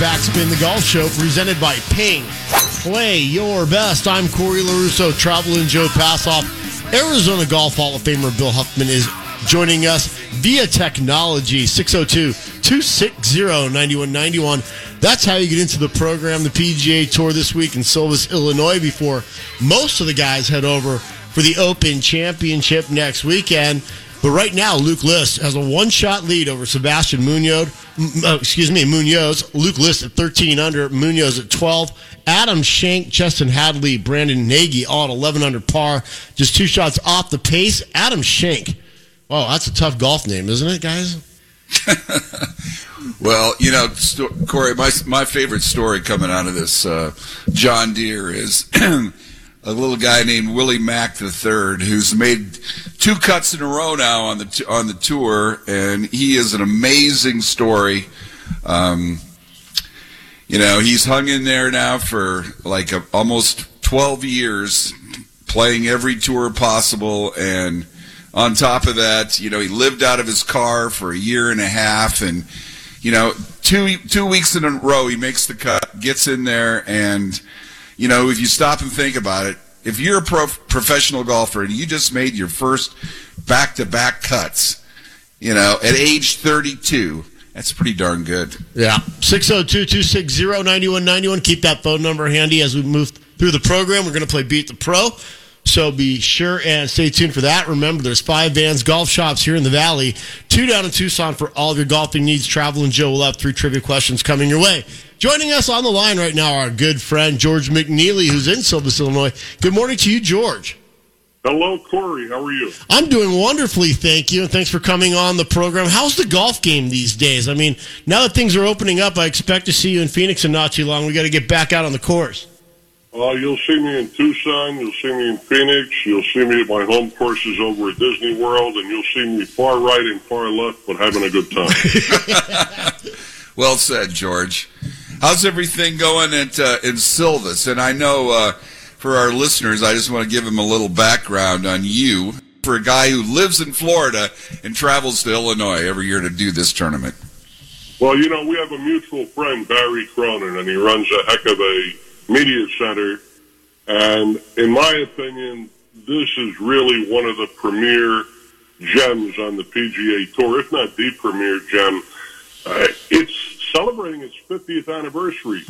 Backspin the Golf Show presented by Ping. Play your best. I'm Corey LaRusso, traveling Joe Passov. Arizona Golf Hall of Famer Bill Huffman is joining us via technology 602 260 9191. That's how you get into the program, the PGA Tour this week in Silvis, Illinois, before most of the guys head over for the Open Championship next weekend. But right now, Luke List has a one-shot lead over Sebastian Munoz. Uh, excuse me, Munoz. Luke List at 13 under, Munoz at 12. Adam Schenk, Chesson Hadley, Brandon Hagy all at 11 under par. Just two shots off the pace. Adam Schenk. Oh, that's a tough golf name, isn't it, guys? well, you know, Corey, my my favorite story coming out of this uh, John Deere is a little guy named Willie Mack III, who's made two cuts in a row now on the t- on the tour, and he is an amazing story. Um, you know, he's hung in there now for like a, almost 12 years, playing every tour possible, and on top of that, you know, he lived out of his car for a year and a half, and you know, two two weeks in a row, he makes the cut, gets in there, and you know, if you stop and think about it, if you're a pro- professional golfer and you just made your first back-to-back cuts, you know, at age 32, that's pretty darn good. Yeah. 602-260-9191. Keep that phone number handy as we move through the program. We're going to play Beat the Pro. So be sure and stay tuned for that. Remember, there's five Vans golf shops here in the Valley, two down in Tucson for all of your golfing needs. Travel and Joe will have three trivia questions coming your way. Joining us on the line right now, our good friend George McNeely, who's in Silvis, Illinois. Good morning to you, George. Hello, Corey. How are you? I'm doing wonderfully, thank you, and thanks for coming on the program. How's the golf game these days? I mean, now that things are opening up, I expect to see you in Phoenix in not too long. We got to get back out on the course. Uh, you'll see me in Tucson. You'll see me in Phoenix. You'll see me at my home courses over at Disney World, and you'll see me far right and far left, but having a good time. well said, George. How's everything going at uh, in Silvis? And I know uh, for our listeners, I just want to give them a little background on you. For a guy who lives in Florida and travels to Illinois every year to do this tournament. Well, you know, we have a mutual friend, Barry Cronin, and he runs a heck of a media center. And in my opinion, this is really one of the premier gems on the PGA Tour, if not the premier gem. Uh, it's celebrating its 50th anniversary.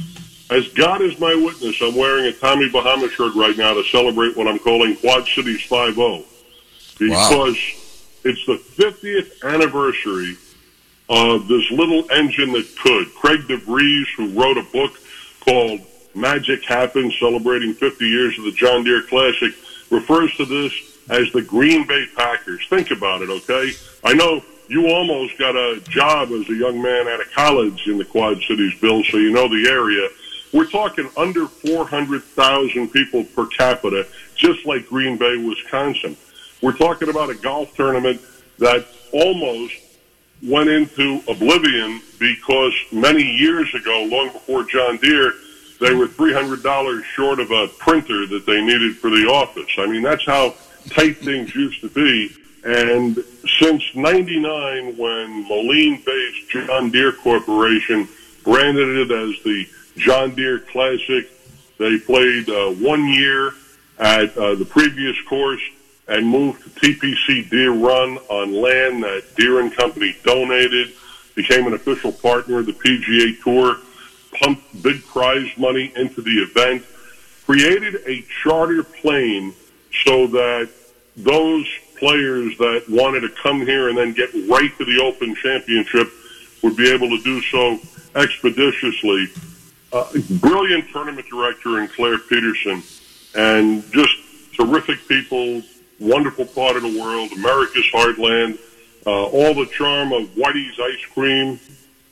As God is my witness, I'm wearing a Tommy Bahama shirt right now to celebrate what I'm calling Quad Cities 5-0. Because wow. it's the 50th anniversary of this little engine that could. Craig DeVries, who wrote a book called Magic Happens, celebrating 50 years of the John Deere Classic, refers to this as the Green Bay Packers. Think about it, okay? I know you almost got a job as a young man out of college in the Quad Cities, Bill, so you know the area. We're talking under 400,000 people per capita, just like Green Bay, Wisconsin. We're talking about a golf tournament that almost went into oblivion because many years ago, long before John Deere, they were $300 short of a printer that they needed for the office. I mean, that's how tight things used to be. And since 99, when Moline-based John Deere Corporation branded it as the John Deere Classic, they played uh, one year at uh, the previous course and moved to TPC Deer Run on land that Deere and Company donated, became an official partner of the PGA Tour pumped big prize money into the event, created a charter plane so that those players that wanted to come here and then get right to the Open Championship would be able to do so expeditiously. Uh, brilliant tournament director in Clair Peterson, and just terrific people, wonderful part of the world, America's heartland, uh, all the charm of Whitey's ice cream,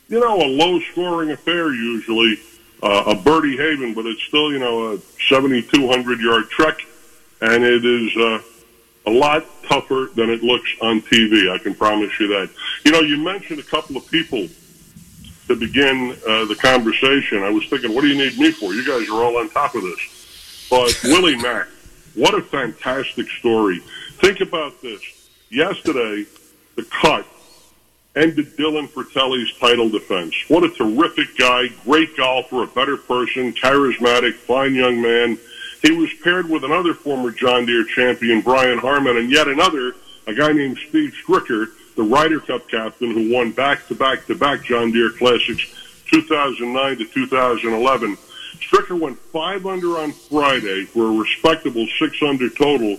you know, a low scoring affair usually, uh, a birdie haven, but it's still, you know, a 7,200 yard trek, and it is uh, a lot tougher than it looks on TV. I can promise you that. You know, you mentioned a couple of people to begin uh, the conversation. I was thinking, what do you need me for? You guys are all on top of this. But Willie Mack, what a fantastic story. Think about this. Yesterday, the cut ended Dylan Frittelli's title defense. What a terrific guy, great golfer, a better person, charismatic, fine young man. He was paired with another former John Deere champion, Brian Harman, and yet another, a guy named Steve Stricker, the Ryder Cup captain who won back-to-back-to-back John Deere Classics 2009 to 2011. Stricker went five under on Friday for a respectable six under total.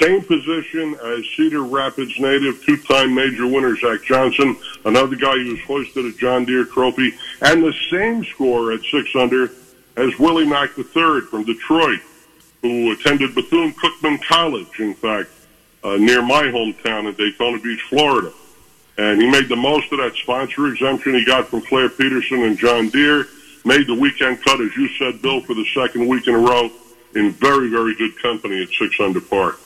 Same position as Cedar Rapids native, two-time major winner Zach Johnson, another guy who's hoisted a John Deere trophy, and the same score at six under as Willie Mack III from Detroit, who attended Bethune-Cookman College, in fact, uh, near my hometown in Daytona Beach, Florida. And he made the most of that sponsor exemption he got from Clair Peterson and John Deere made the weekend cut, as you said, Bill, for the second week in a row in very, very good company at six under par.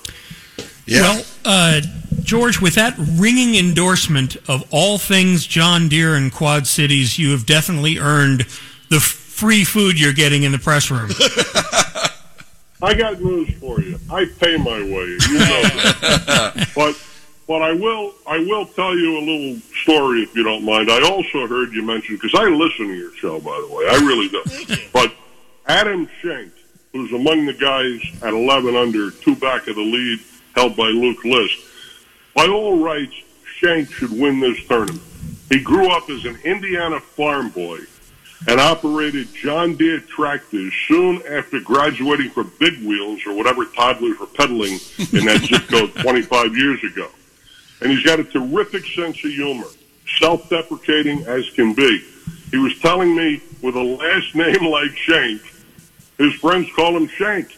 Yeah. Well, uh, George, with that ringing endorsement of all things John Deere and Quad Cities, you have definitely earned the free food you're getting in the press room. I got news for you. I pay my way. You know that. but but I will I will tell you a little story if you don't mind. I also heard you mention because I listen to your show by the way. I really do. but Adam Schenk, who's among the guys at 11 under, two back of the lead, held by Luke List. By all rights, Shank should win this tournament. He grew up as an Indiana farm boy and operated John Deere tractors soon after graduating from Big Wheels or whatever toddlers were peddling in that zip code 25 years ago and he's got a terrific sense of humor, self-deprecating as can be. He was telling me with a last name like Shank, his friends call him Shank,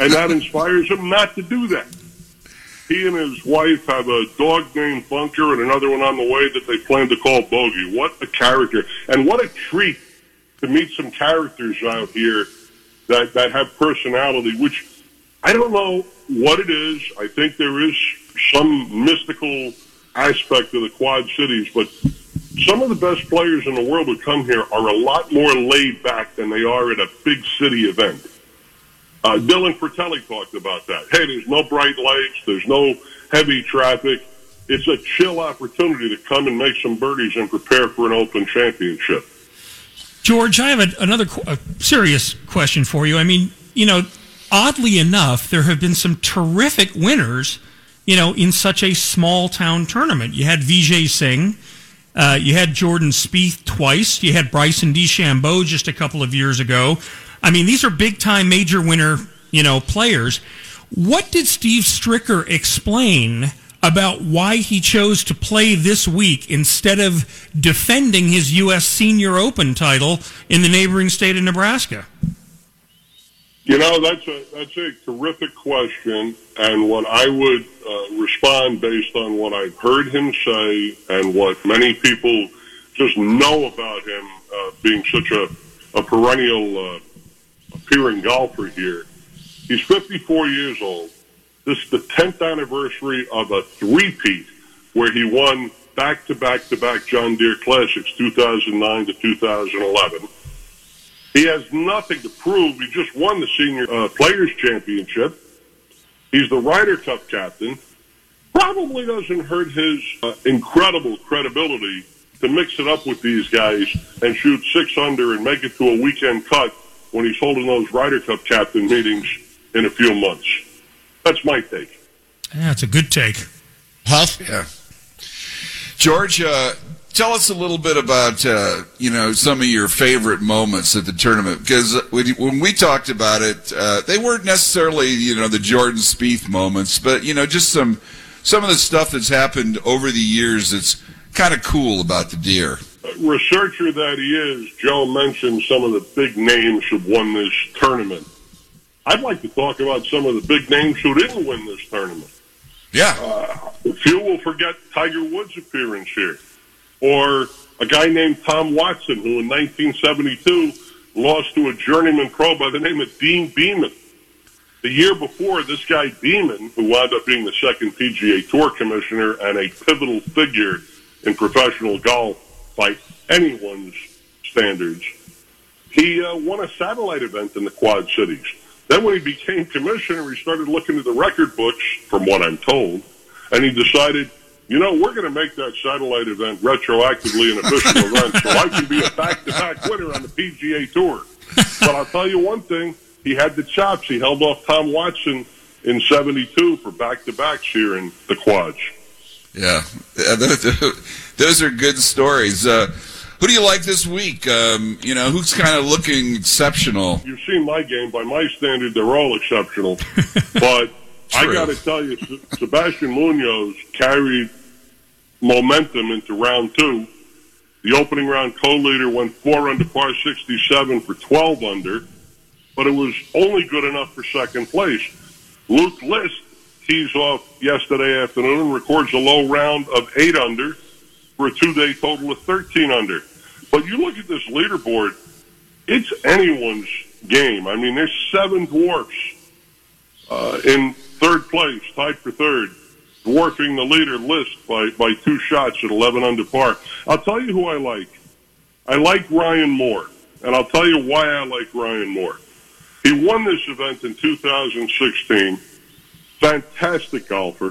and that inspires him not to do that. He and his wife have a dog named Bunker and another one on the way that they plan to call Bogey. What a character. And what a treat to meet some characters out here that, that have personality, which I don't know what it is. I think there is some mystical aspect of the Quad Cities, but some of the best players in the world who come here are a lot more laid back than they are at a big city event. Uh, Dylan Frittelli talked about that. Hey, there's no bright lights, there's no heavy traffic. It's a chill opportunity to come and make some birdies and prepare for an Open Championship. George, I have a, another a serious question for you. I mean, you know, oddly enough, there have been some terrific winners you know, in such a small town tournament. You had Vijay Singh, uh, you had Jordan Spieth twice, you had Bryson DeChambeau just a couple of years ago. I mean, these are big time major winner, you know, players. What did Steve Stricker explain about why he chose to play this week instead of defending his U.S. Senior Open title in the neighboring state of Nebraska? You know, that's a that's a terrific question, and what I would uh, respond based on what I've heard him say and what many people just know about him uh, being such a, a perennial uh, appearing golfer here. He's 54 years old. This is the 10th anniversary of a three-peat where he won back-to-back-to-back John Deere Classics 2009 to 2011. He has nothing to prove. He just won the Senior uh, Players Championship. He's the Ryder Cup captain. Probably doesn't hurt his uh, incredible credibility to mix it up with these guys and shoot six under and make it to a weekend cut when he's holding those Ryder Cup captain meetings in a few months. That's my take. Yeah, it's a good take. Huff? Yeah. George, uh, tell us a little bit about uh, you know some of your favorite moments at the tournament because when we talked about it, uh, they weren't necessarily you know the Jordan Spieth moments, but you know just some some of the stuff that's happened over the years that's kind of cool about the Deere. Researcher that he is, Joe mentioned some of the big names who won this tournament. I'd like to talk about some of the big names who didn't win this tournament. Yeah. Uh, few will forget Tiger Woods' appearance here or a guy named Tom Watson, who in 1972 lost to a journeyman pro by the name of Deane Beman. The year before, this guy Beman, who wound up being the second PGA Tour commissioner and a pivotal figure in professional golf by anyone's standards, he uh, won a satellite event in the Quad Cities. Then when he became commissioner, he started looking at the record books, from what I'm told, and he decided you know, we're going to make that satellite event retroactively an official event, so I can be a back-to-back winner on the PGA Tour. But I'll tell you one thing: he had the chops. He held off Tom Watson in '72 for back-to-backs here in the quads. Yeah, those are good stories. Uh, who do you like this week? Um, you know, who's kind of looking exceptional? You've seen my game. By my standard, they're all exceptional. but I got to tell you, Sebastian Munoz carried momentum into round two. The opening round co-leader went four under par 67 for 12 under, but it was only good enough for second place. Luke List tees off yesterday afternoon records a low round of eight under for a two-day total of 13 under. But you look at this leaderboard, it's anyone's game. I mean, there's seven dwarfs uh, in third place, tied for third, dwarfing the leader list by, by two shots at 11 under par. I'll tell you who I like. I like Ryan Moore, and I'll tell you why I like Ryan Moore. He won this event in 2016. Fantastic golfer.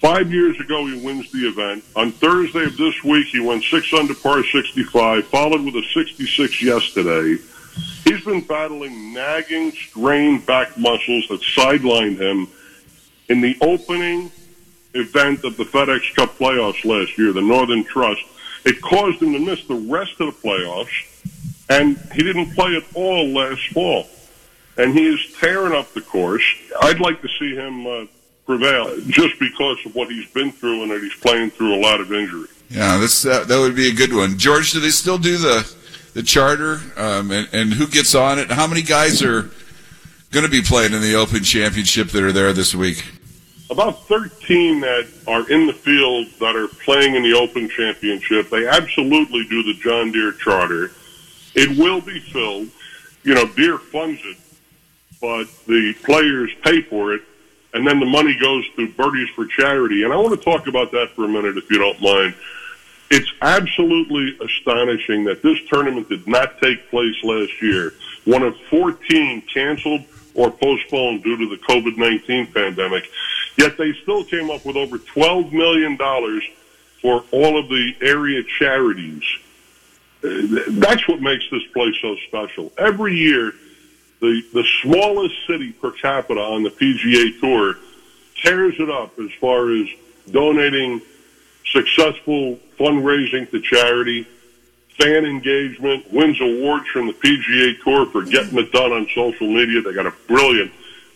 Five years ago, he wins the event. On Thursday of this week, he went six under par 65, followed with a 66 yesterday. He's been battling nagging, strained back muscles that sidelined him in the opening event of the FedEx Cup playoffs last year, the Northern Trust. It caused him to miss the rest of the playoffs, and he didn't play at all last fall. And he is tearing up the course. I'd like to see him uh, prevail just because of what he's been through and that he's playing through a lot of injury. Yeah, this uh, that would be a good one. George, do they still do the the charter? Um, and, and who gets on it? How many guys are going to be playing in the Open Championship that are there this week? about 13 that are in the field that are playing in the Open Championship. They absolutely do the John Deere Charter. It will be filled. You know, Deere funds it, but the players pay for it, and then the money goes to Birdies for Charity. And I want to talk about that for a minute, if you don't mind. It's absolutely astonishing that this tournament did not take place last year. One of 14 canceled or postponed due to the COVID 19 pandemic. Yet they still came up with over $12 million for all of the area charities. That's what makes this place so special. Every year, the, the smallest city per capita on the PGA Tour tears it up as far as donating successful fundraising to charity, fan engagement, wins awards from the PGA Tour for getting it done on social media. They got a brilliant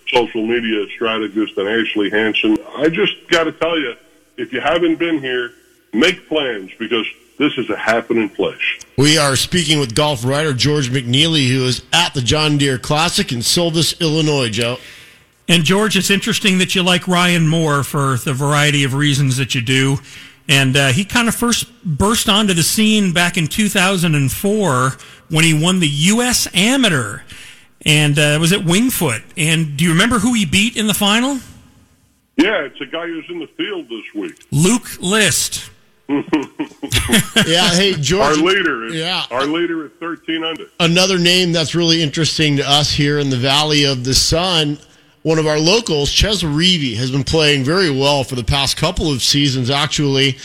social media strategist in Ashley Hansen. I just got to tell you, if you haven't been here, make plans because this is a happening place. We are speaking with golf writer George McNeely, who is at the John Deere Classic in Silvis, Illinois, Joe. And George, it's interesting that you like Ryan Moore for the variety of reasons that you do. And uh, he kind of first burst onto the scene back in 2004 when he won the U.S. Amateur, and uh, it was at Winged Foot. And do you remember who he beat in the final? Yeah, it's a guy who's in the field this week. Luke List. Yeah, hey, George. Our leader is Yeah. our leader at 13 under. Another name that's really interesting to us here in the Valley of the Sun, one of our locals, Chez Reavie, has been playing very well for the past couple of seasons, actually.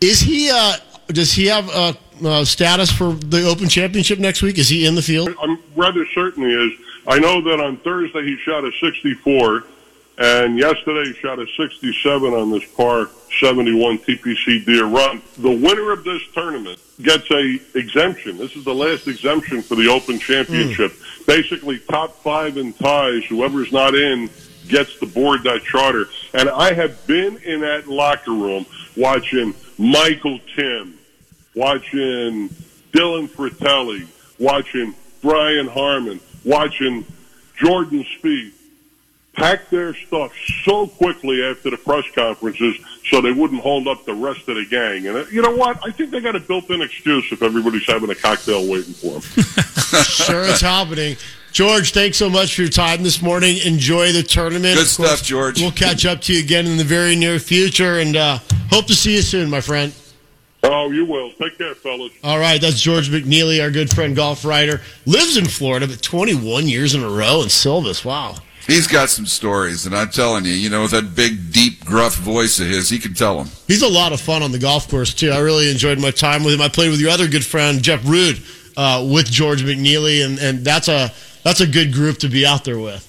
Is he, uh, does he have a, uh status for the Open Championship next week? Is he in the field? I'm rather certain he is. I know that on Thursday he shot a 64, and yesterday he shot a 67 on this par 71 TPC Deer run. The winner of this tournament gets a exemption. This is the last exemption for the Open Championship. Hmm. Basically, top five in ties. Whoever's not in gets to board that charter. And I have been in that locker room watching Michael Kim, watching Dylan Frittelli, watching Brian Harman, watching Jordan Spieth pack their stuff so quickly after the press conferences so they wouldn't hold up the rest of the gang. And uh, you know what? I think they got a built-in excuse if everybody's having a cocktail waiting for them. sure, it's happening. George, thanks so much for your time this morning. Enjoy the tournament. Good course, stuff, George. We'll catch up to you again in the very near future, and uh, hope to see you soon, my friend. oh, you will. Take care, fellas. All right, that's George McNeely, our good friend, golf writer. Lives in Florida, but 21 years in a row in Silvis. Wow. He's got some stories, and I'm telling you, you know, with that big, deep, gruff voice of his, he can tell them. He's a lot of fun on the golf course too. I really enjoyed my time with him. I played with your other good friend Jeff Rude uh, with George McNeely, and, and that's a that's a good group to be out there with.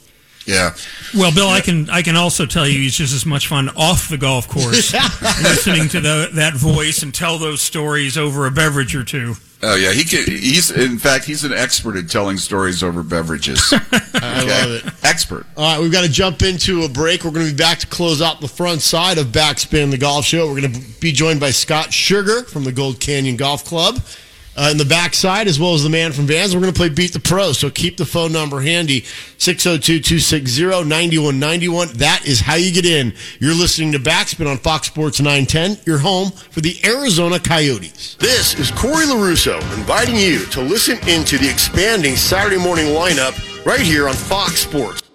Yeah. Well, Bill, I can I can also tell you he's just as much fun off the golf course, listening to the, that voice and tell those stories over a beverage or two. Oh yeah, he can, he's in fact he's an expert at telling stories over beverages. I love it. Expert. All right, we've got to jump into a break. We're going to be back to close out the front side of Backspin, the golf show. We're going to be joined by Scott Sugar from the Gold Canyon Golf Club. Uh, in the backside, as well as the man from Vans, we're going to play Beat the Pro. So keep the phone number handy 602 260 9191. That is how you get in. You're listening to Backspin on Fox Sports 910, your home for the Arizona Coyotes. This is Corey LaRusso inviting you to listen into the expanding Saturday morning lineup right here on Fox Sports.